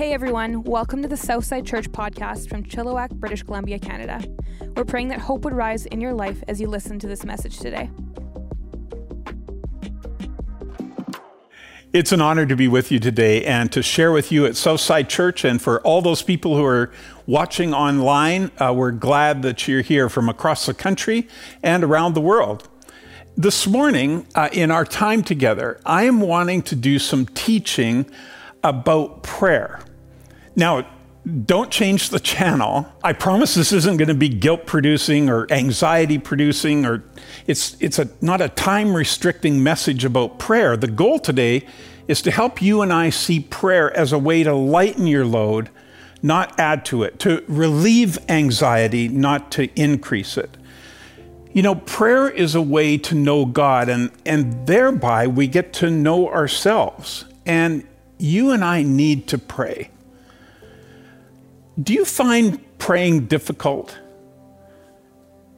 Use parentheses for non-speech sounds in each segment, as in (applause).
Hey everyone, welcome to the Southside Church podcast from Chilliwack, British Columbia, Canada. We're praying that hope would rise in your life as you listen to this message today. It's an honor to be with you today and to share with you at Southside Church. And for all those people who are watching online, uh, we're glad that you're here from across the country and around the world. This morning, uh, in our time together, I am wanting to do some teaching about prayer. Now, don't change the channel. I promise this isn't going to be guilt producing or anxiety producing or it's it's a not a time restricting message about prayer. The goal today is to help you and I see prayer as a way to lighten your load, not add to it, to relieve anxiety, not to increase it. You know, prayer is a way to know God and and thereby we get to know ourselves. And you and I need to pray. Do you find praying difficult?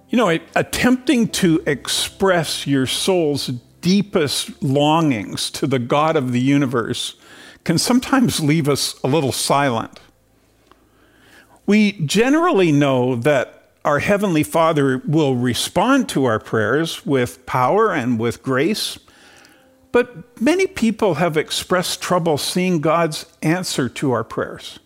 You know, attempting to express your soul's deepest longings to the God of the universe can sometimes leave us a little silent. We generally know that our Heavenly Father will respond to our prayers with power and with grace, but many people have expressed trouble seeing God's answer to our prayers.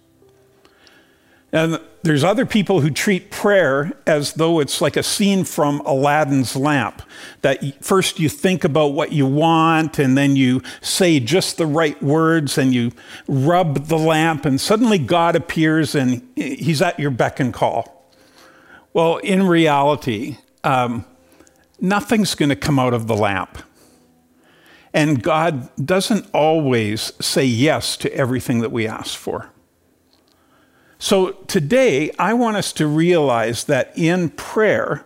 And there's other people who treat prayer as though it's like a scene from Aladdin's lamp. That first you think about what you want, and then you say just the right words, and you rub the lamp, and suddenly God appears and he's at your beck and call. Well, in reality, um, nothing's going to come out of the lamp. And God doesn't always say yes to everything that we ask for. So today, I want us to realize that in prayer,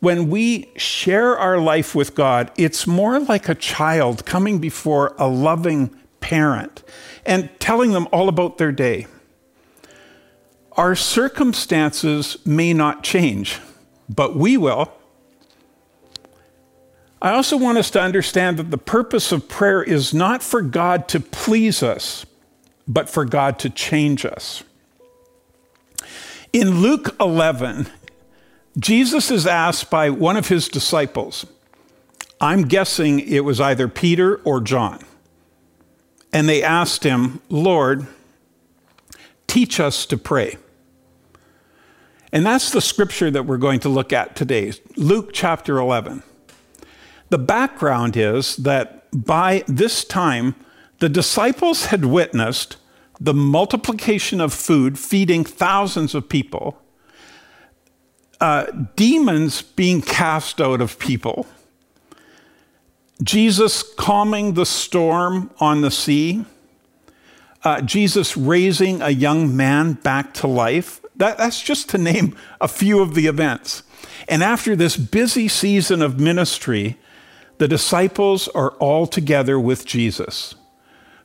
when we share our life with God, it's more like a child coming before a loving parent and telling them all about their day. Our circumstances may not change, but we will. I also want us to understand that the purpose of prayer is not for God to please us, but for God to change us. In Luke 11, Jesus is asked by one of his disciples, I'm guessing it was either Peter or John. And they asked him, Lord, teach us to pray. And that's the scripture that we're going to look at today, Luke chapter 11. The background is that by this time, the disciples had witnessed the multiplication of food, feeding thousands of people, uh, demons being cast out of people, Jesus calming the storm on the sea, uh, Jesus raising a young man back to life. That, that's just to name a few of the events. And after this busy season of ministry, the disciples are all together with Jesus.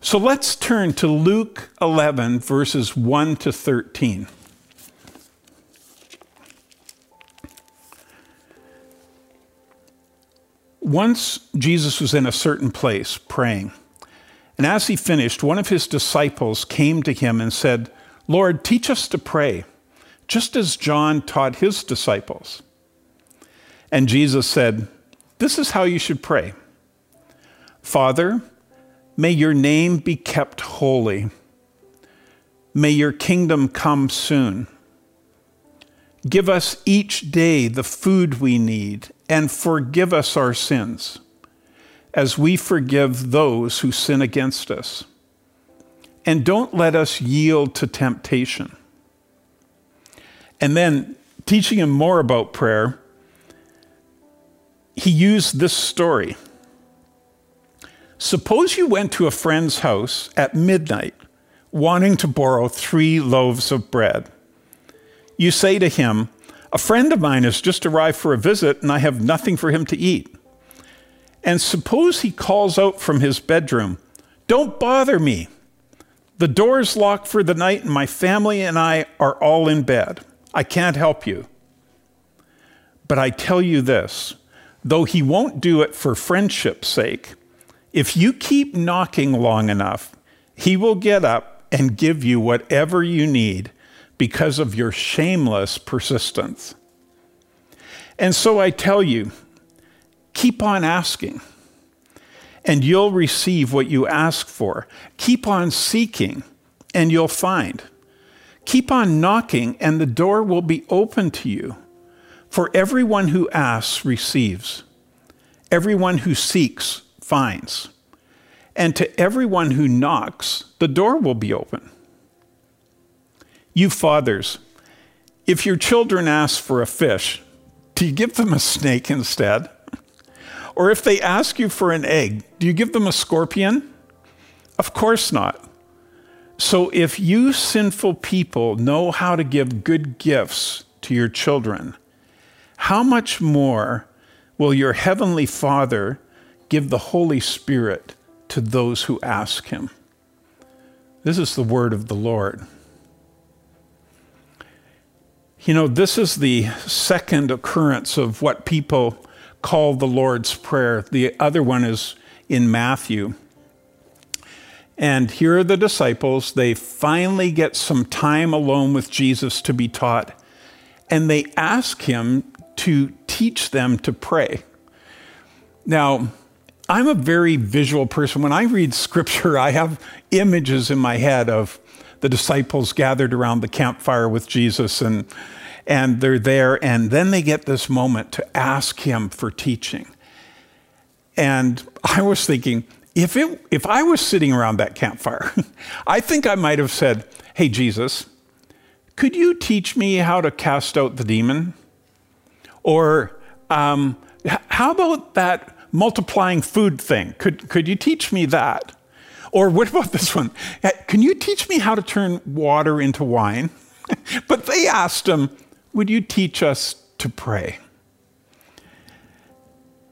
So let's turn to Luke 11, verses 1 to 13. Once Jesus was in a certain place praying, and as he finished, one of his disciples came to him and said, Lord, teach us to pray, just as John taught his disciples. And Jesus said, This is how you should pray Father, May your name be kept holy. May your kingdom come soon. Give us each day the food we need and forgive us our sins as we forgive those who sin against us. And don't let us yield to temptation. And then, teaching him more about prayer, he used this story. Suppose you went to a friend's house at midnight wanting to borrow three loaves of bread. You say to him, A friend of mine has just arrived for a visit and I have nothing for him to eat. And suppose he calls out from his bedroom, Don't bother me. The door's locked for the night and my family and I are all in bed. I can't help you. But I tell you this though he won't do it for friendship's sake, if you keep knocking long enough, he will get up and give you whatever you need because of your shameless persistence. And so I tell you, keep on asking, and you'll receive what you ask for. Keep on seeking, and you'll find. Keep on knocking, and the door will be open to you. For everyone who asks receives, everyone who seeks finds, and to everyone who knocks, the door will be open. You fathers, if your children ask for a fish, do you give them a snake instead? Or if they ask you for an egg, do you give them a scorpion? Of course not. So if you sinful people know how to give good gifts to your children, how much more will your heavenly Father give the Holy Spirit to those who ask him? This is the word of the Lord. You know, this is the second occurrence of what people call the Lord's Prayer. The other one is in Matthew. And here are the disciples. They finally get some time alone with Jesus to be taught, and they ask him to teach them to pray. Now, I'm a very visual person. When I read scripture, I have images in my head of the disciples gathered around the campfire with Jesus and and they're there and then they get this moment to ask him for teaching. And I was thinking if it if I was sitting around that campfire, (laughs) I think I might have said, "Hey Jesus, could you teach me how to cast out the demon?" Or um, how about that multiplying food thing? Could could you teach me that? Or what about this one? Eh, can you teach me how to turn water into wine? (laughs) but they asked him, Would you teach us to pray?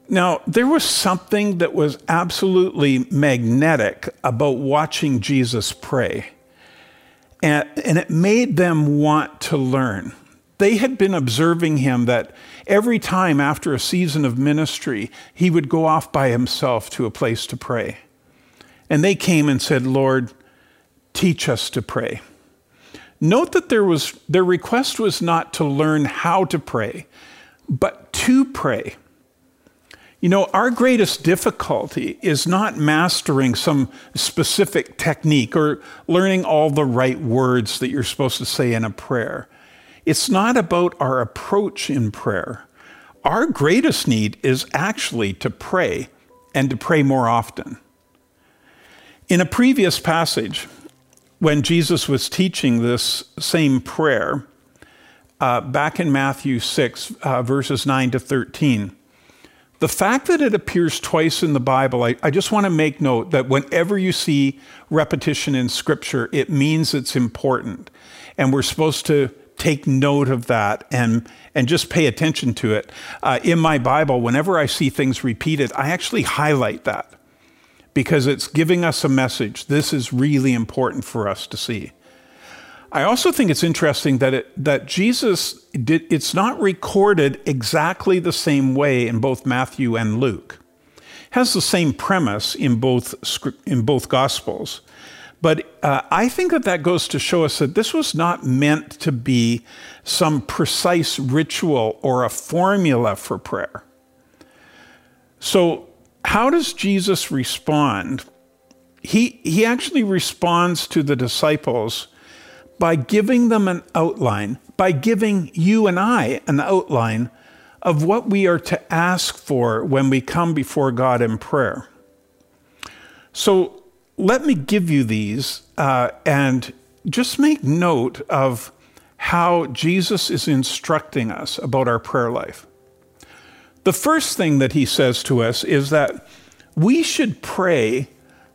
Now, there was something that was absolutely magnetic about watching Jesus pray, and, and it made them want to learn. They had been observing him that every time after a season of ministry, he would go off by himself to a place to pray. And they came and said, Lord, teach us to pray. Note that there was, their request was not to learn how to pray, but to pray. You know, our greatest difficulty is not mastering some specific technique or learning all the right words that you're supposed to say in a prayer. It's not about our approach in prayer. Our greatest need is actually to pray and to pray more often. In a previous passage, when Jesus was teaching this same prayer, uh, back in Matthew 6, uh, verses 9 to 13, the fact that it appears twice in the Bible, I, I just want to make note that whenever you see repetition in Scripture, it means it's important. And we're supposed to take note of that and, and just pay attention to it. Uh, in my Bible, whenever I see things repeated, I actually highlight that because it's giving us a message. This is really important for us to see. I also think it's interesting that it, that Jesus did it's not recorded exactly the same way in both Matthew and Luke. It has the same premise in both in both gospels. But uh, I think that that goes to show us that this was not meant to be some precise ritual or a formula for prayer. So how does Jesus respond? He, he actually responds to the disciples by giving them an outline, by giving you and I an outline of what we are to ask for when we come before God in prayer. So let me give you these uh, and just make note of how Jesus is instructing us about our prayer life. The first thing that he says to us is that we should pray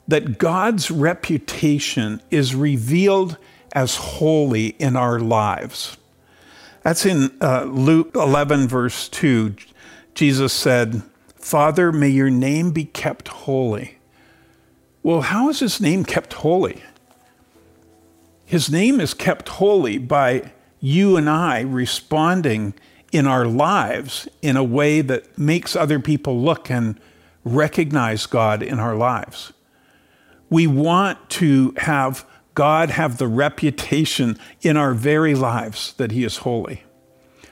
that God's reputation is revealed as holy in our lives. That's in uh, Luke 11, verse 2. Jesus said, Father, may your name be kept holy. Well, how is his name kept holy? His name is kept holy by you and I responding in our lives in a way that makes other people look and recognize God in our lives. We want to have God have the reputation in our very lives that He is holy.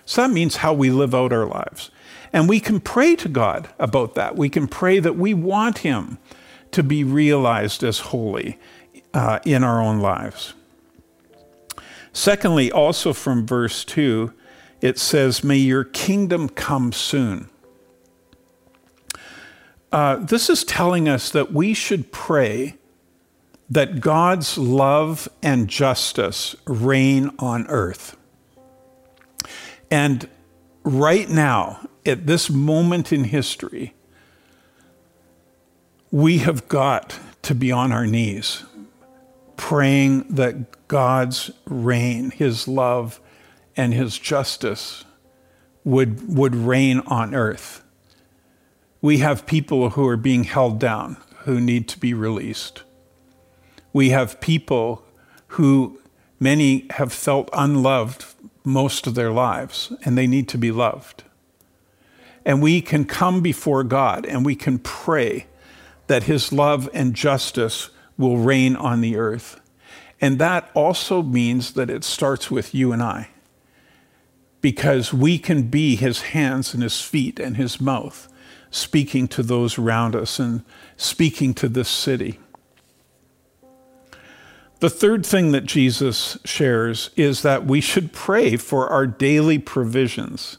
So that means how we live out our lives. And we can pray to God about that. We can pray that we want Him to be realized as holy uh, in our own lives. Secondly, also from verse 2, it says, May your kingdom come soon. Uh, this is telling us that we should pray that God's love and justice reign on earth. And right now, at this moment in history, we have got to be on our knees praying that God's reign, His love, and His justice would, would reign on earth. We have people who are being held down who need to be released. We have people who many have felt unloved most of their lives, and they need to be loved. And we can come before God and we can pray that His love and justice will reign on the earth. And that also means that it starts with you and I, because we can be His hands and His feet and His mouth, speaking to those around us and speaking to this city. The third thing that Jesus shares is that we should pray for our daily provisions.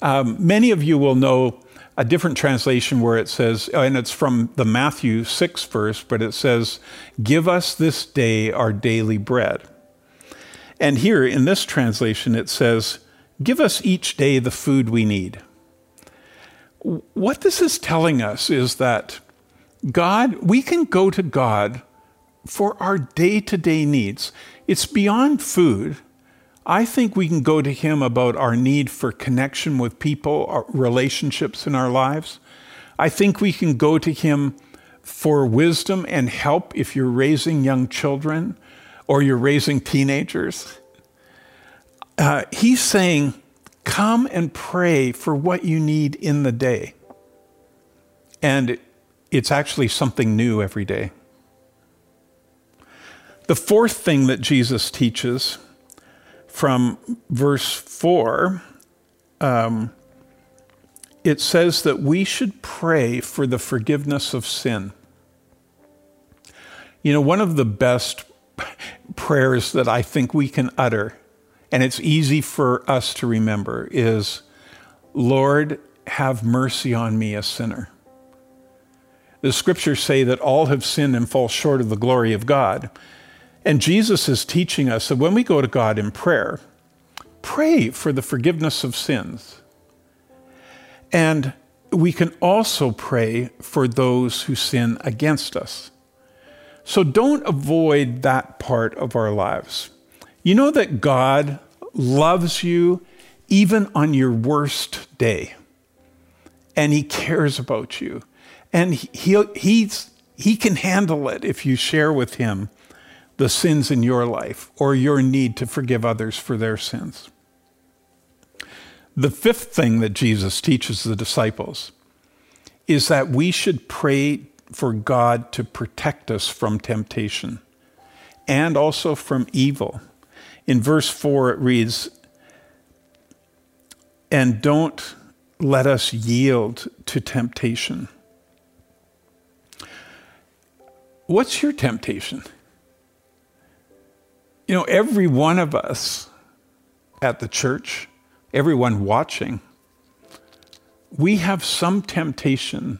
Um, many of you will know a different translation where it says, uh, and it's from the Matthew 6 verse, but it says, Give us this day our daily bread. And here in this translation, it says, Give us each day the food we need. What this is telling us is that God, we can go to God for our day to day needs. It's beyond food. I think we can go to Him about our need for connection with people, our relationships in our lives. I think we can go to Him for wisdom and help if you're raising young children or you're raising teenagers. Uh, he's saying, Come and pray for what you need in the day. And it's actually something new every day. The fourth thing that Jesus teaches from verse 4, um, it says that we should pray for the forgiveness of sin. You know, one of the best prayers that I think we can utter, and it's easy for us to remember, is Lord, have mercy on me, a sinner. The scriptures say that all have sinned and fall short of the glory of God. And Jesus is teaching us that when we go to God in prayer, pray for the forgiveness of sins. And we can also pray for those who sin against us. So don't avoid that part of our lives. You know that God loves you even on your worst day, and He cares about you. And he, he's, he can handle it if you share with Him the sins in your life or your need to forgive others for their sins. The fifth thing that Jesus teaches the disciples is that we should pray for God to protect us from temptation and also from evil. In verse 4, it reads, And don't let us yield to temptation. What's your temptation? You know, every one of us at the church, everyone watching, we have some temptation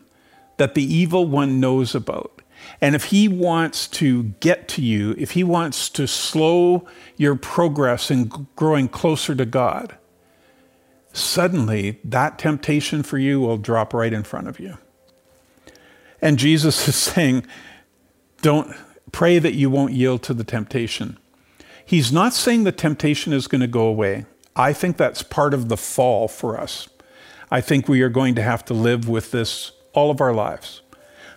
that the evil one knows about. And if he wants to get to you, if he wants to slow your progress in growing closer to God, suddenly that temptation for you will drop right in front of you. And Jesus (laughs) is saying, don't pray that you won't yield to the temptation. He's not saying the temptation is going to go away. I think that's part of the fall for us. I think we are going to have to live with this all of our lives.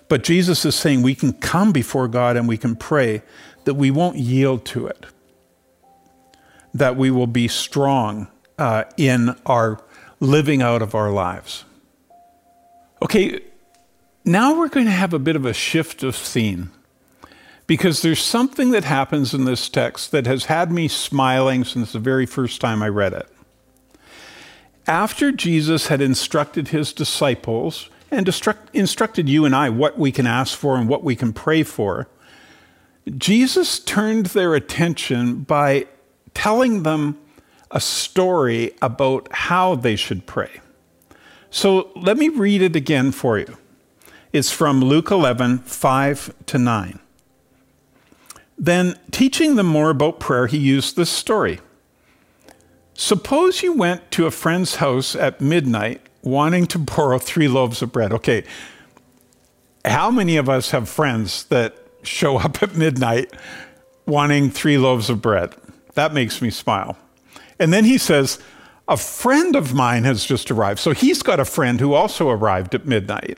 But Jesus is saying we can come before God and we can pray that we won't yield to it, that we will be strong uh, in our living out of our lives. Okay, now we're going to have a bit of a shift of scene because there's something that happens in this text that has had me smiling since the very first time I read it. After Jesus had instructed his disciples and instructed you and I what we can ask for and what we can pray for, Jesus turned their attention by telling them a story about how they should pray. So let me read it again for you. It's from Luke 11, 5 to 9. Then, teaching them more about prayer, he used this story. Suppose you went to a friend's house at midnight wanting to (laughs) borrow three loaves of bread. Okay, how many of us have friends that show (laughs) up at midnight wanting three loaves of bread? That makes me smile. And then he says, A friend of mine has just arrived. So he's got a friend who also arrived at midnight.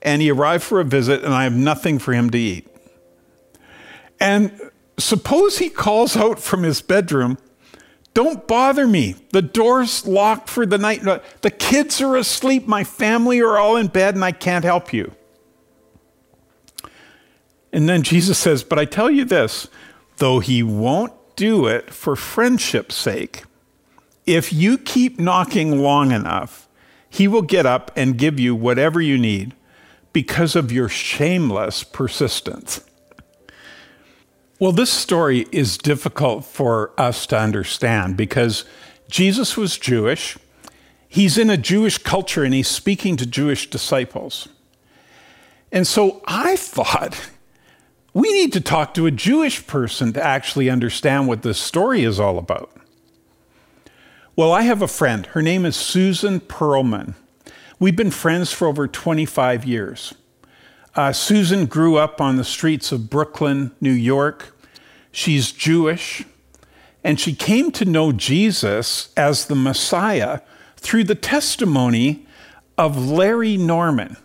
And he arrived for a visit, and I have nothing for him to eat. And suppose he calls out from his bedroom, Don't bother me. The door's locked for the night. The kids are asleep. My family are all in bed, and I can't help you. And then Jesus says, But I tell you this, though he won't do it for friendship's sake, if you keep knocking long enough, he will get up and give you whatever you need because of your shameless persistence. Well, this story is difficult for us to understand because Jesus was Jewish. He's in a Jewish culture and he's speaking to Jewish disciples. And so I thought (laughs) we need to talk to a Jewish person to actually understand what this story is all about. Well, I have a friend. Her name is Susan Perlman. We've been friends for over 25 years. Uh, Susan grew up on the streets of Brooklyn, New York. She's Jewish, and she came to know Jesus as the Messiah through the testimony of Larry Norman.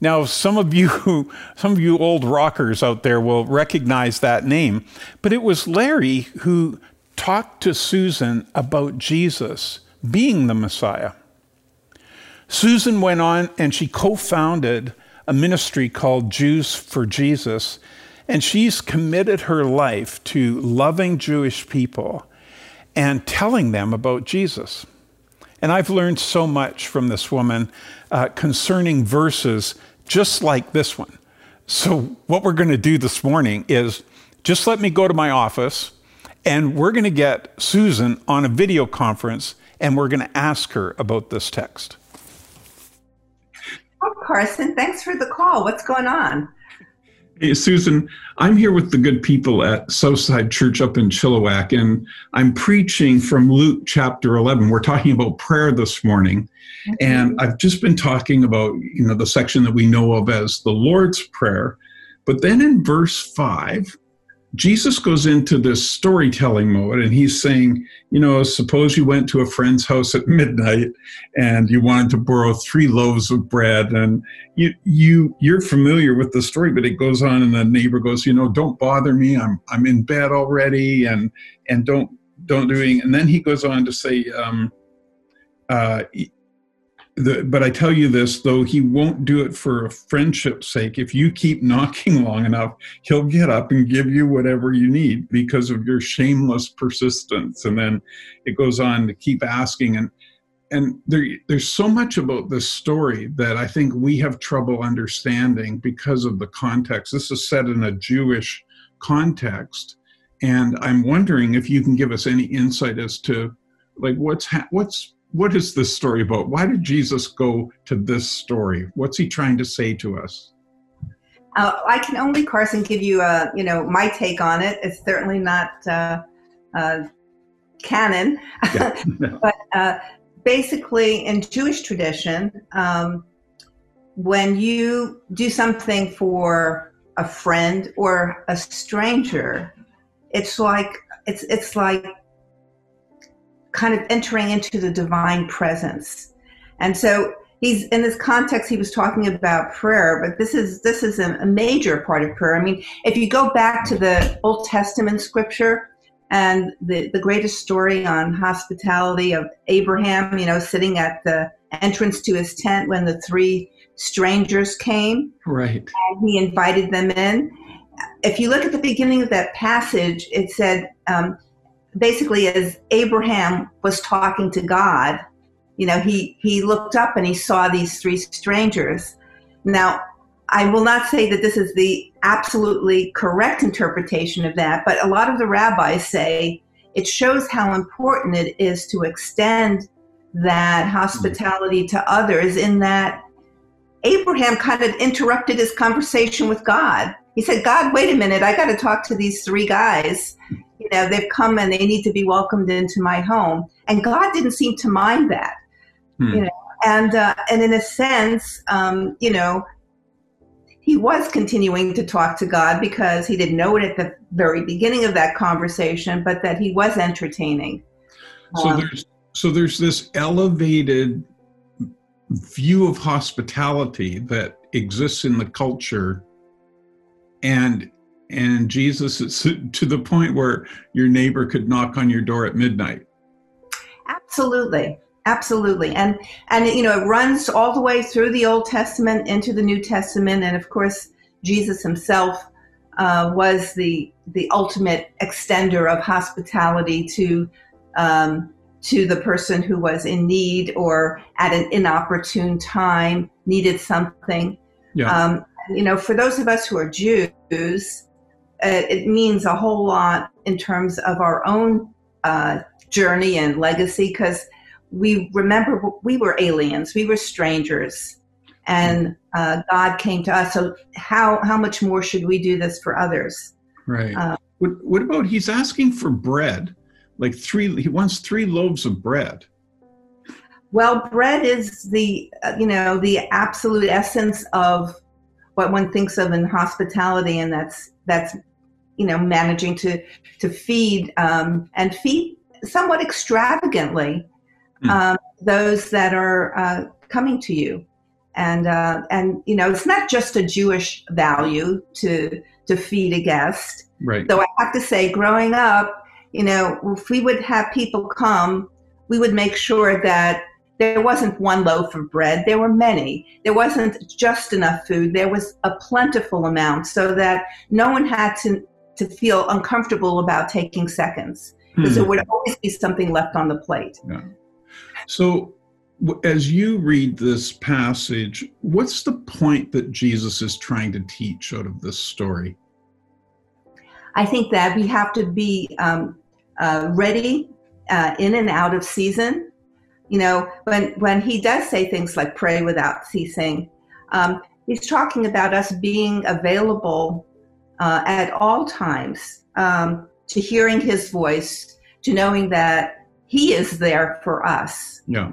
Now, some of you, (laughs) some of you old rockers out there will recognize that name, but it was Larry who talked to Susan about Jesus being the Messiah. Susan went on and she co founded a ministry called Jews for Jesus. And she's committed her life to loving Jewish people and telling them about Jesus. And I've learned so much from this woman uh, concerning verses just like this one. So, what we're going to do this morning is just let me go to my office and we're going to get Susan on a video conference and we're going to ask her about this text. Oh, Carson, thanks for the call. What's going on? Hey, Susan, I'm here with the good people at Southside Church up in Chilliwack, and I'm preaching from Luke chapter 11. We're talking about prayer this morning, mm-hmm. and I've just been talking about, you know, the section that we know of as the Lord's Prayer. But then in verse 5, Jesus goes into this storytelling mode and he's saying, you know, suppose you went to a friend's house at midnight and you wanted to borrow three loaves of bread and you you you're familiar with the story, but it goes on and the neighbor goes, you know, don't bother me. I'm I'm in bed already and and don't don't do anything. And then he goes on to say, um, uh, the, but I tell you this, though he won't do it for a friendship's sake, if you keep (laughs) knocking long enough, he'll get up and give you whatever you need because of your shameless persistence. And then it goes on to keep asking. And, and there, there's so much about this story that I think we have trouble understanding because of the context. This is set in a Jewish context. And I'm wondering if you can give us any insight as to like what's ha- what's what is this story about? Why did Jesus go to this story? What's he trying to say to us? Uh, I can only, Carson, give you, a, you know, my take on it. It's certainly not uh, uh, canon, yeah, no. (laughs) (laughs) but uh, basically, in Jewish tradition, um, when you do something for a friend or a stranger, it's like it's it's like kind of entering into the divine presence. And so he's in this context he was talking about prayer, but this is this is a, major part of prayer. I mean, if you go back to the Old Testament scripture and the, the greatest story on hospitality of Abraham, you know, sitting at the entrance to his tent when the three strangers came. Right. And he invited them in. if you look at the beginning of that passage, it said um, basically as Abraham was talking to God, you know, he, he looked up and he saw these three strangers. Now, I will not say that this is the absolutely correct interpretation of that, but a lot of the rabbis say it shows how important it is to extend that hospitality to others in that Abraham kind of interrupted his conversation with God. He said, God, wait a minute, I got to talk to these three guys. Know, they've come and they need to be welcomed into my home. And God didn't seem to mind that. Hmm. You know, and uh, and in a sense, um, you know, he was continuing to talk to God because he didn't know it at the very beginning of that conversation, but that he was entertaining. So um, there's so there's this elevated view of hospitality that exists in the culture and and Jesus is (laughs) to the point where your neighbor could knock on your door at midnight. Absolutely. Absolutely. And and you know, it runs all the way through the Old Testament into the New Testament and of course Jesus himself uh, was the the ultimate extender of hospitality to um, to the person who was in need or at an inopportune time needed something. Yeah. Um, you know, for those of us who are Jews, it means a whole lot in terms of our own uh, journey and legacy because we remember we were aliens, we were strangers, and uh, God came to us. So how how much more should we do this for others? Right. Uh, what, what about he's asking for bread? like three he wants three loaves of bread well bread is the uh, you know the absolute essence of what one thinks of in hospitality and that's that's you know managing to to feed um, and feed somewhat extravagantly mm. um, those that are uh, coming to you and uh, and you know it's not just a Jewish value to to feed a guest. Right. Though I have to say, growing up, you know, if we would have people come, we would make sure that there wasn't one loaf of bread, there were many. There wasn't just enough food, there was a plentiful amount so that no one had to, to feel uncomfortable about taking seconds because hmm. there would always be something left on the plate. Yeah. So, as you read this passage, what's the point that Jesus is trying to teach out of this story? I think that we have to be um, uh, ready uh, in and out of season. You know, when when he does say things like "pray without ceasing," um, he's talking about us being available uh, at all times um, to hearing His voice, to knowing that He is there for us. Yeah.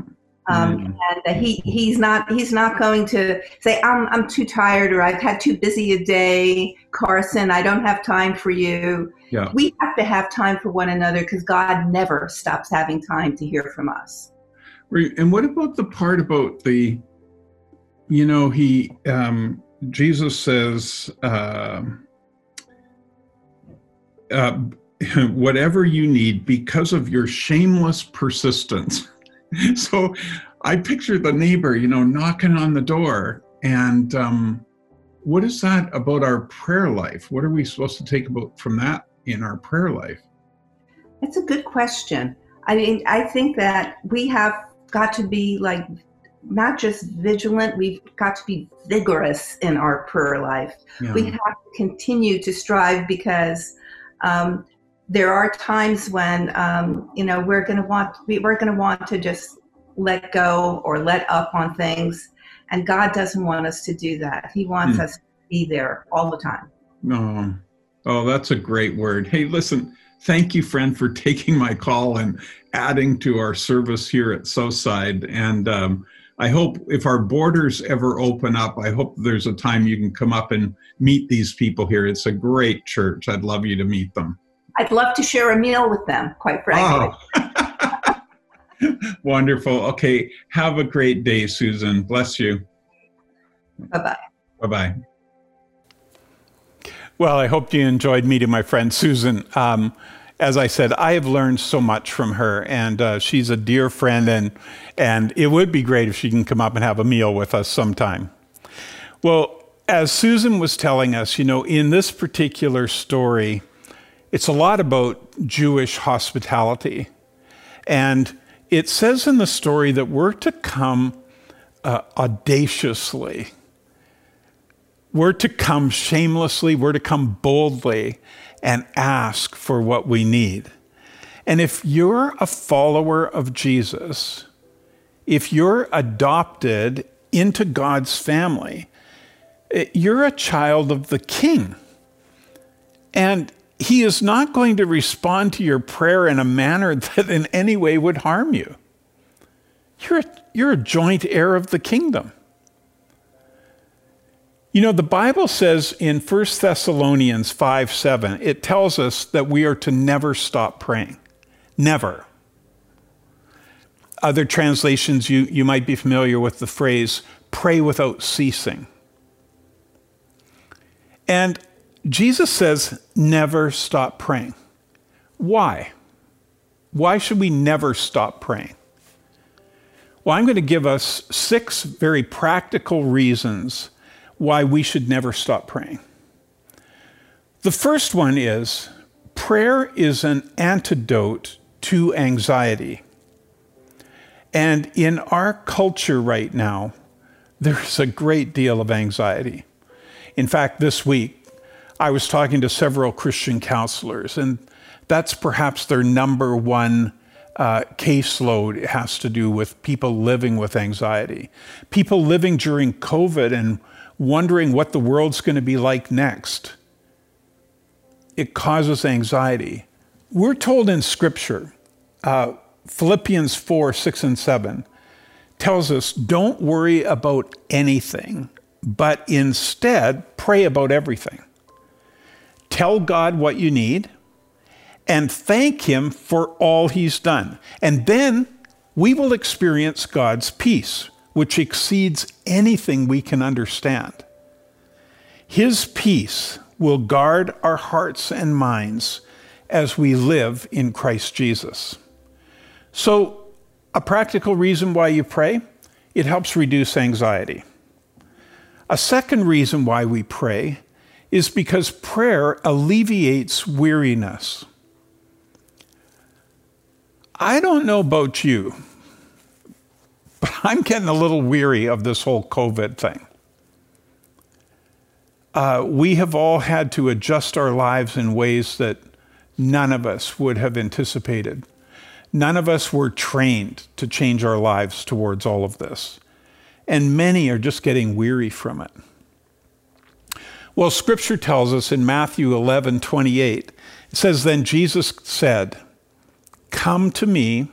Um, mm. and that he he's not he's not going to say I'm I'm too tired or I've had too busy a day, Carson. I don't have time for you. Yeah. We have to have time for one another because God never stops having time to hear from us. And what about the part about the, you know, he um, Jesus says. Uh, uh, (laughs) whatever you need because of your shameless persistence (laughs) so I picture the neighbor, you know, knocking on the door. And um, what is that about our prayer life? What are we supposed to take about from that in our prayer life? That's a good question. I mean, I think that we have got to be like not just vigilant, we've got to be vigorous in our prayer life. Yeah. We have to continue to strive because um, there are times when um, you know we're going to want we're going to want to just let go or let up on things and god doesn't want us to do that he wants mm. us to be there all the time oh oh that's a great word hey listen thank you friend for taking my call and adding to our service here at Southside. and um, i hope if our borders ever open up i hope there's a time you can come up and meet these people here it's a great church i'd love you to meet them I'd love to share a meal with them, quite frankly. Oh. (laughs) Wonderful. Okay. Have a great day, Susan. Bless you. Bye bye. Bye bye. Well, I hope you enjoyed meeting my friend Susan. Um, as I said, I have learned so much from her, and uh, she's a dear friend, and and it would be great if she can come up and have a meal with us sometime. Well, as Susan was telling us, you know, in this particular story, it's a lot about Jewish hospitality. And it says in the story that we're to come uh, audaciously, we're to come shamelessly, we're to come boldly and ask for what we need. And if you're a follower of Jesus, if you're adopted into God's family, eh, you're a child of the king. And he is not going to respond to your prayer in a manner (laughs) that in any way would harm you. You're a, you're a joint heir of the kingdom. You know, the Bible says in 1 Thessalonians 5 7, it tells us that we are to never stop praying. Never. Other translations, you, you might be familiar with the phrase, pray without ceasing. And Jesus says, never stop praying. Why? Why should we never stop praying? Well, I'm going to give us six very practical reasons why we should never stop praying. The first one is prayer is an antidote to anxiety. And in our culture right now, there's a great deal of anxiety. In fact, this week, I was talking to several Christian counselors, and that's perhaps their number one uh, caseload has to do with people living with anxiety. People living during COVID and wondering what the world's going to be like next. It causes anxiety. We're told in Scripture, uh, Philippians 4 6 and 7 tells us don't worry about anything, but instead pray about everything. Tell God what you need and thank Him for all He's done. And then we will experience God's peace, which exceeds anything we can understand. His peace will guard our hearts and minds as we live in Christ Jesus. So, a practical reason why you pray it helps reduce anxiety. A second reason why we pray is because prayer alleviates weariness. I don't know about you, but (laughs) I'm getting a little weary of this whole COVID thing. Uh, we have all had to adjust our lives in ways that none of us would have anticipated. None of us were trained to change our lives towards all of this. And many are just getting weary from it. Well, scripture tells us in Matthew 11 28, it says, Then Jesus said, Come to me,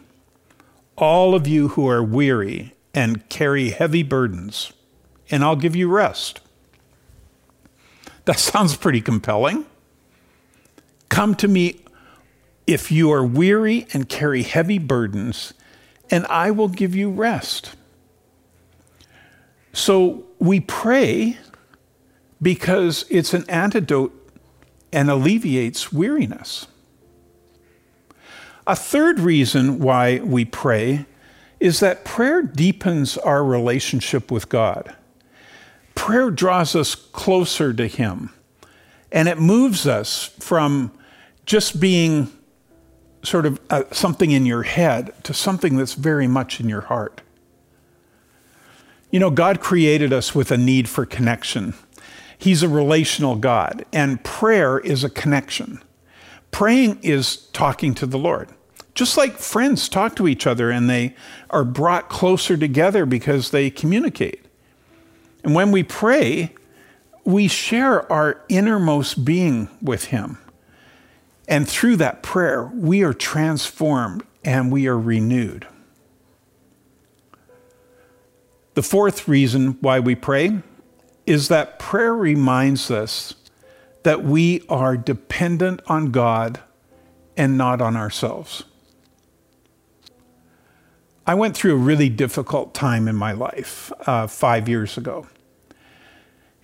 all of you who are weary and carry heavy burdens, and I'll give you rest. That (laughs) sounds pretty compelling. Come to me, if you are weary and carry heavy burdens, and I will give you rest. So we pray because it's an antidote and alleviates weariness. A third reason why we pray is that prayer deepens our relationship with God. Prayer draws us closer to Him, and it moves us from just being sort of uh, something in your head to something that's very much in your heart. You know, God created us with a need for connection. He's a relational God, and prayer is a connection. Praying is talking to the Lord. Just like friends talk to each other and they are brought closer together because they communicate. And when we pray, we share our innermost being with Him. And through that prayer, we are transformed and we are renewed. The fourth reason why we pray is that prayer reminds us that we are dependent on God and not on ourselves. I went through a really difficult time in my life uh, five years ago.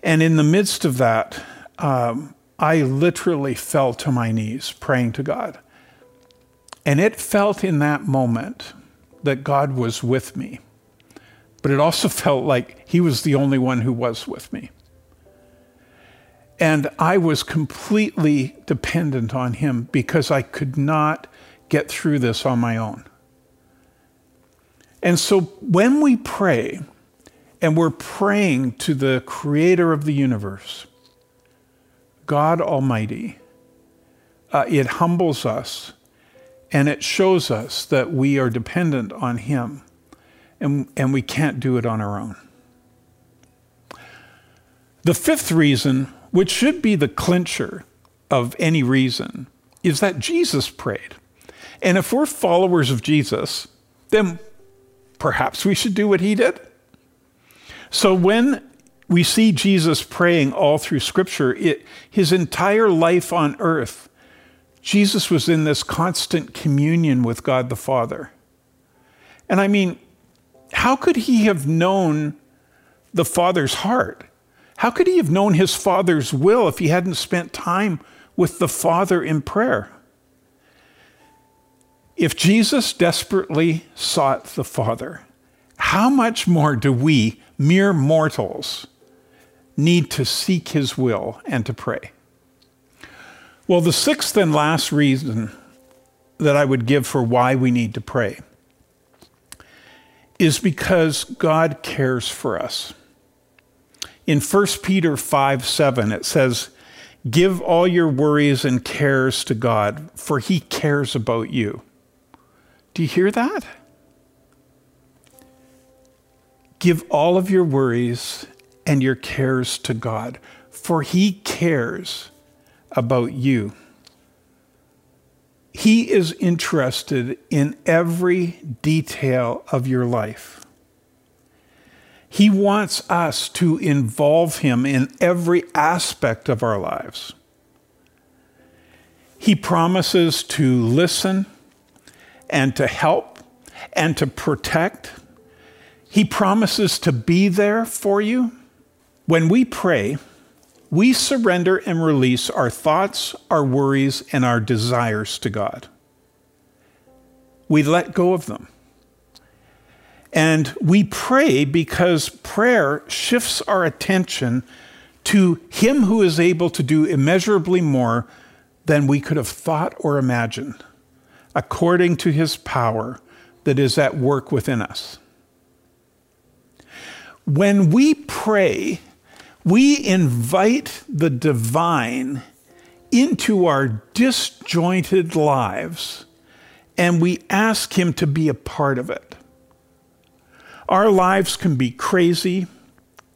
And in the midst of that, um, I literally fell to my knees praying to God. And it felt in that moment that God was with me. But it also (laughs) felt like He was the only one who was with me. And I was completely dependent on him because I could not get through this on my own. And so when we pray, and we're praying to the creator of the universe, God Almighty, uh, it humbles us and it shows us that we are dependent on Him and, and we can't do it on our own. The fifth reason, which should be the clincher of any reason, is that Jesus prayed. And if we're followers of Jesus, then perhaps we should do what he did. So when we see Jesus praying all through Scripture, it, his entire life on earth, Jesus was in this constant communion with God the Father. And I mean, how could he have known the Father's heart? How could he have known his Father's will if he hadn't spent time with the Father in prayer? If Jesus desperately sought the Father, how much more do we, mere mortals, need to seek his will and to pray? Well, the sixth and last reason that I would give for why we need to pray is because God cares for us. In 1 Peter 5 7, it says, Give all your worries and cares to God, for he cares about you. Do you hear that? Give all of your worries and your cares to God, for He cares about you. He is interested in every detail of your life. He wants us to involve Him in every aspect of our lives. He promises to listen and to help and to protect. He promises to be there for you. When we pray, we surrender and release our thoughts, our worries, and our desires to God. We let go of them. And we pray because prayer shifts our attention to Him who is able to do immeasurably more than we could have thought or imagined according to his power that is at work within us. When we pray, we invite the divine into our disjointed lives and we ask him to be a part of it. Our lives can be crazy,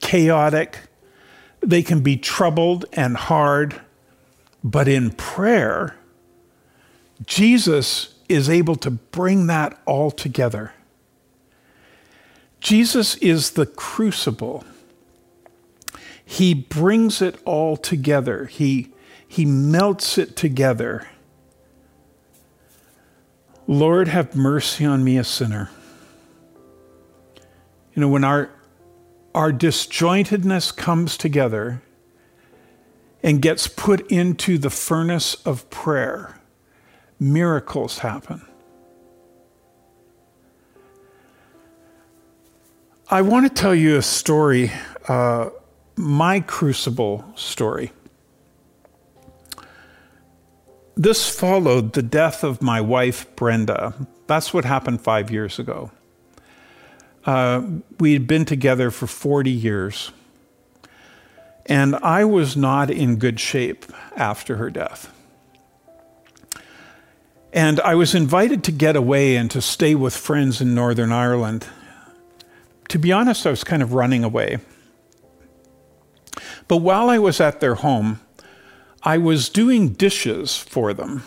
chaotic, they can be troubled and hard, but in prayer, Jesus is able to bring that all together. Jesus is the crucible. He brings it all together. He, he melts it together. Lord, have mercy on me, a sinner. You know, when our, our disjointedness comes together and gets put into the furnace of prayer, miracles happen. I want to tell you a story, uh, my crucible story. This followed the death of my wife, Brenda. That's what happened five years ago. Uh, we had been together for 40 years, and I was not in good shape after her death. And I was invited to get away and to stay with friends in Northern Ireland. To be honest, I was kind of running away. But while I was at their home, I was doing dishes for them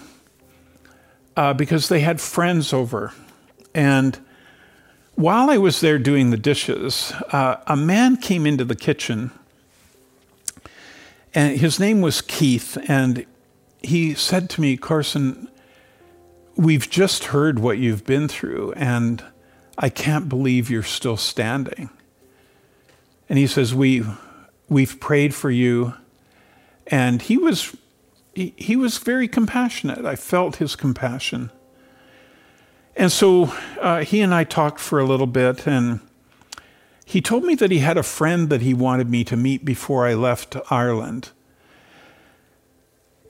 uh, because they had friends over. And while I was there doing the dishes, uh, a man came into the kitchen, and his name was Keith. And he said to me, Carson, We've just heard what you've been through, and I can't believe you're still standing. And he says, we, We've prayed for you. And he was, he, he was very compassionate. I felt his compassion. And so uh, he and I talked for a little bit, and he told me that he had a friend that he wanted me to meet before I left Ireland.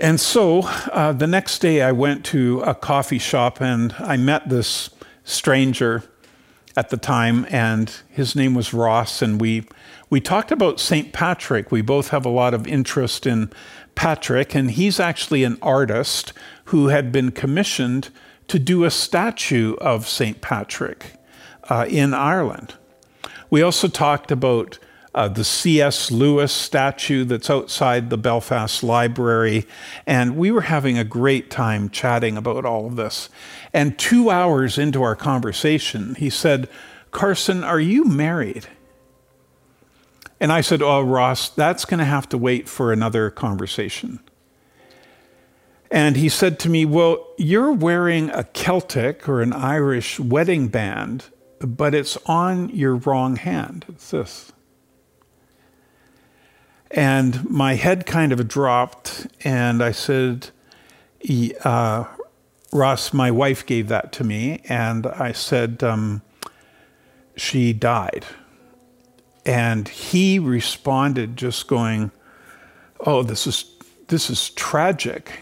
And so uh, the next day, I went to a coffee shop and I met this stranger at the time, and his name was Ross. And we, we talked about St. Patrick. We both have a lot of interest in Patrick, and he's actually an artist who had been commissioned to do a statue of St. Patrick uh, in Ireland. We also talked about uh, the C.S. Lewis statue that's outside the Belfast Library. And we were having a great time chatting about all of this. And two hours into our conversation, he said, Carson, are you married? And I said, Oh, Ross, that's going to have to wait for another conversation. And he said to me, Well, you're wearing a Celtic or an Irish wedding band, but it's on your wrong hand. It's this. And my head kind of dropped, and I said, uh, Ross, my wife gave that to me, and I said, um, she died. And he responded just going, Oh, this is, this is tragic.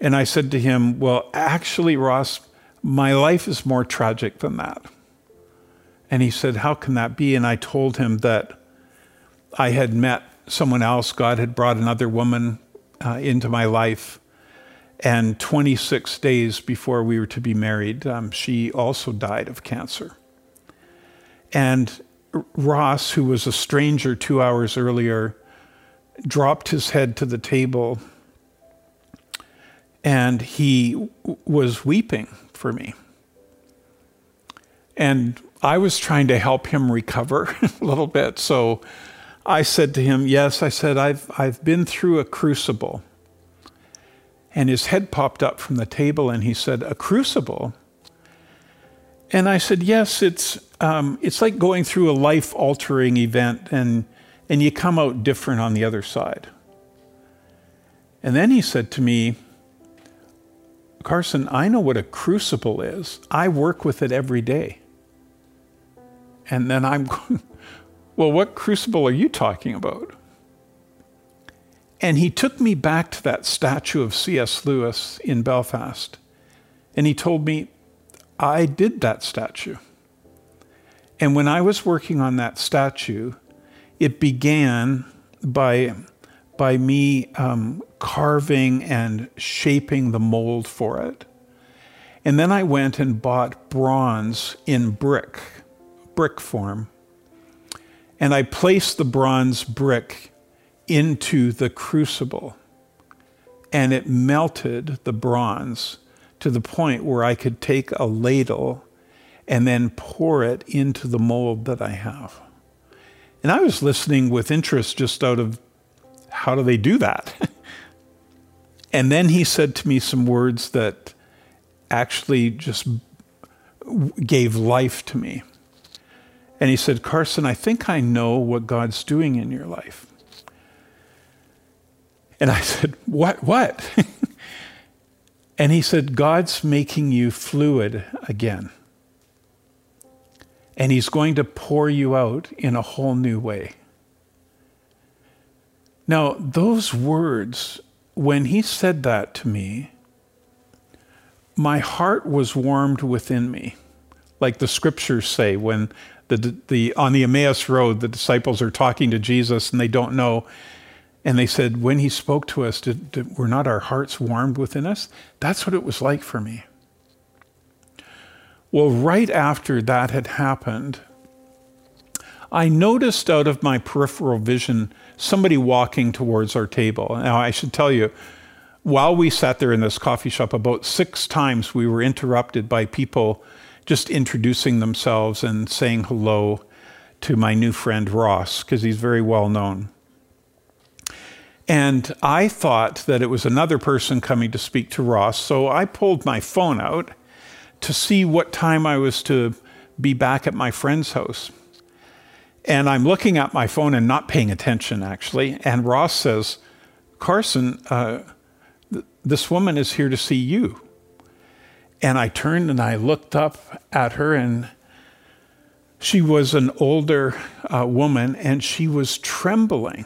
And I said to him, Well, actually, Ross, my life is more tragic than that. And he said, How can that be? And I told him that I had met someone else. God had brought another woman uh, into my life. And 26 days before we were to be married, um, she also died of cancer. And Ross, who was a stranger two hours earlier, dropped his head to the table and he w- was weeping for me. And I was trying to help him recover (laughs) a little bit. So I said to him, Yes, I said, I've, I've been through a crucible. And his head popped up from the table and he said, A crucible? And I said, Yes, it's, um, it's like going through a life altering event and, and you come out different on the other side. And then he said to me, Carson, I know what a crucible is. I work with it every day. And then I'm going, (laughs) well, what crucible are you talking about? And he took me back to that statue of C.S. Lewis in Belfast. And he told me, I did that statue. And when I was working on that statue, it began by, by me um, carving and shaping the mold for it. And then I went and bought bronze in brick, brick form and I placed the bronze brick into the crucible, and it melted the bronze to the point where I could take a ladle and then pour it into the mold that I have. And I was listening with interest just out of how do they do that? (laughs) and then he said to me some words that actually just gave life to me. And he said, Carson, I think I know what God's doing in your life. And I (laughs) said, What? What? (laughs) and he said, God's making you fluid again. And he's going to pour you out in a whole new way. Now, those words, when he said that to me, my heart was warmed within me. Like the scriptures say, when the, the, on the Emmaus Road, the disciples are talking to Jesus and they don't know. And they said, When he spoke to us, did, did, were not our hearts warmed within us? That's what it was like for me. Well, right after that had happened, I noticed out of my peripheral vision somebody walking towards our table. Now, I should tell you, while we sat there in this coffee shop, about six times we were interrupted by people just introducing themselves and saying hello to my new friend Ross, because he's very well known. And I thought that it was another person coming to speak to Ross, so I pulled my phone out to see what time I was to be back at my friend's house. And I'm looking at my phone and not paying attention, actually. And Ross says, Carson, uh, th- this woman is here to see you. And I turned and I looked up at her, and she was an older uh, woman, and she was trembling.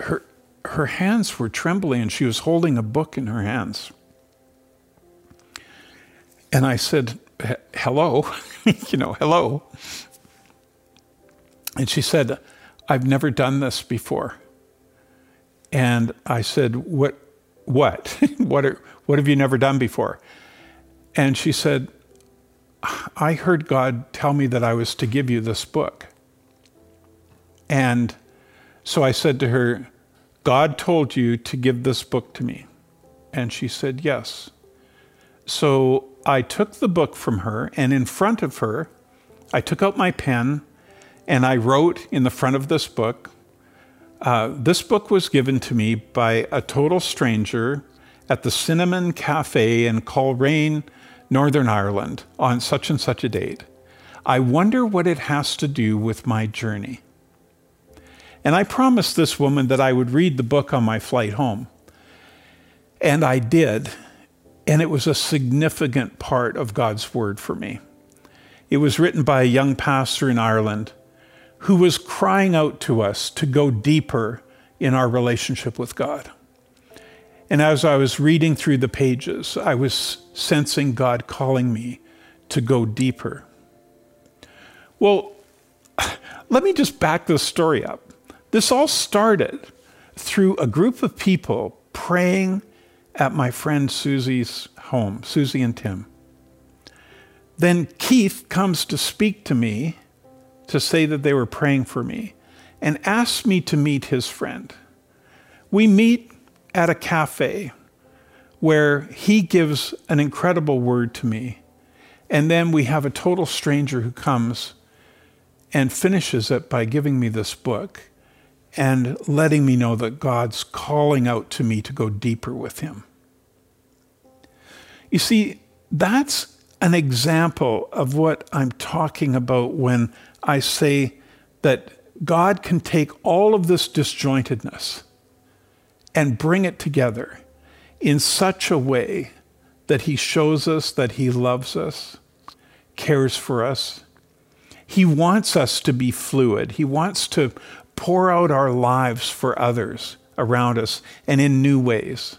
Her, her hands were trembling and she was holding a book in her hands. And I said, Hello, (laughs) you know, hello. And she said, I've never done this before. And I said, What? What? (laughs) what, are, what have you never done before? And she said, I heard God tell me that I was to give you this book. And so I said to her, God told you to give this book to me. And she said, Yes. So I took the book from her, and in front of her, I took out my pen and I wrote in the front of this book. Uh, this book was given to me by a total stranger at the Cinnamon Cafe in Coleraine, Northern Ireland, on such and such a date. I wonder what it has to do with my journey. And I promised this woman that I would read the book on my flight home. And I did. And it was a significant part of God's word for me. It was written by a young pastor in Ireland who was crying out to us to go deeper in our relationship with God. And as I was reading through the pages, I was sensing God calling me to go deeper. Well, (sighs) let me just back this story up. This all started through a group of people praying at my friend Susie's home, Susie and Tim. Then Keith comes to speak to me to say that they were praying for me and asked me to meet his friend. We meet at a cafe where he gives an incredible word to me. And then we have a total stranger who comes and finishes it by giving me this book and letting me know that God's calling out to me to go deeper with him. You see, that's an example of what I'm talking about when I say that God can take all of this disjointedness and bring it together in such a way that He shows us that He loves us, cares for us. He wants us to be fluid. He wants to pour out our lives for others around us and in new ways.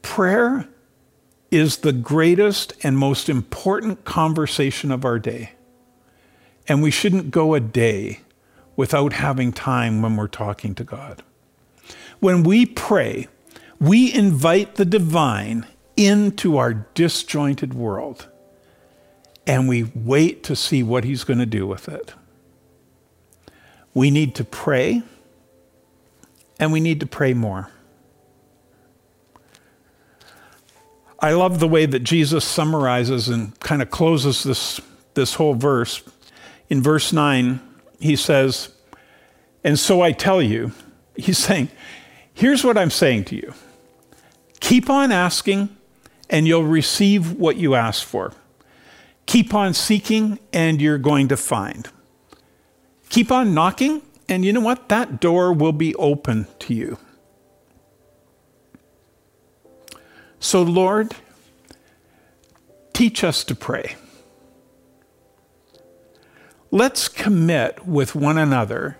Prayer is the greatest and most important conversation of our day. And we shouldn't go a day without having time when we're talking to God. When we pray, we invite the divine into our disjointed world and we wait to see what he's going to do with it. We need to pray and we need to pray more. I love the way that Jesus summarizes and kind of closes this, this whole verse. In verse 9, he says, And so I tell you, (laughs) he's saying, Here's what I'm saying to you keep on asking, and you'll receive what you ask for. Keep on seeking, and you're going to find. Keep on knocking, and you know what? That door will be open to you. So, Lord, teach us to pray. Let's commit with one another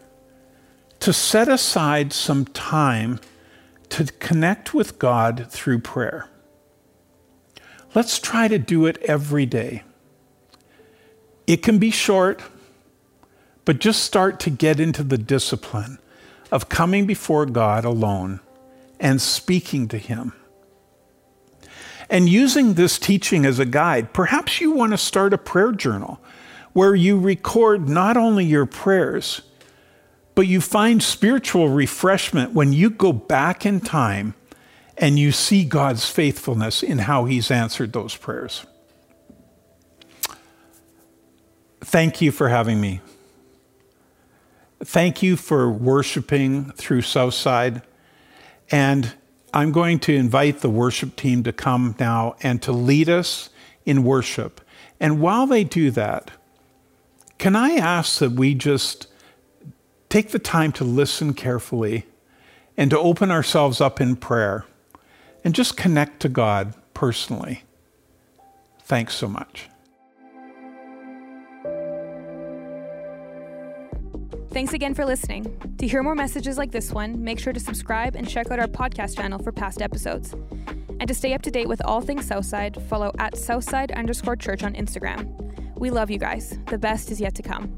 to set aside some time to connect with God through prayer. Let's try to do it every day. It can be short, but just start to get into the discipline of coming before God alone and speaking to Him. And using this teaching as a guide, perhaps you want to start a prayer journal where you record not only your prayers, but you find spiritual refreshment when you go back in time and you see God's faithfulness in how He's answered those prayers. Thank you for having me. Thank you for worshiping through Southside. And I'm going to invite the worship team to come now and to lead us in worship. And while they do that, can I ask that we just take the time to listen carefully and to open ourselves up in prayer and just connect to God personally? Thanks so much. Thanks again for listening. To hear more messages like this one, make sure to subscribe and check out our podcast channel for past episodes. And to stay up to date with all things Southside, follow at Southside underscore church on Instagram. We love you guys. The best is yet to come.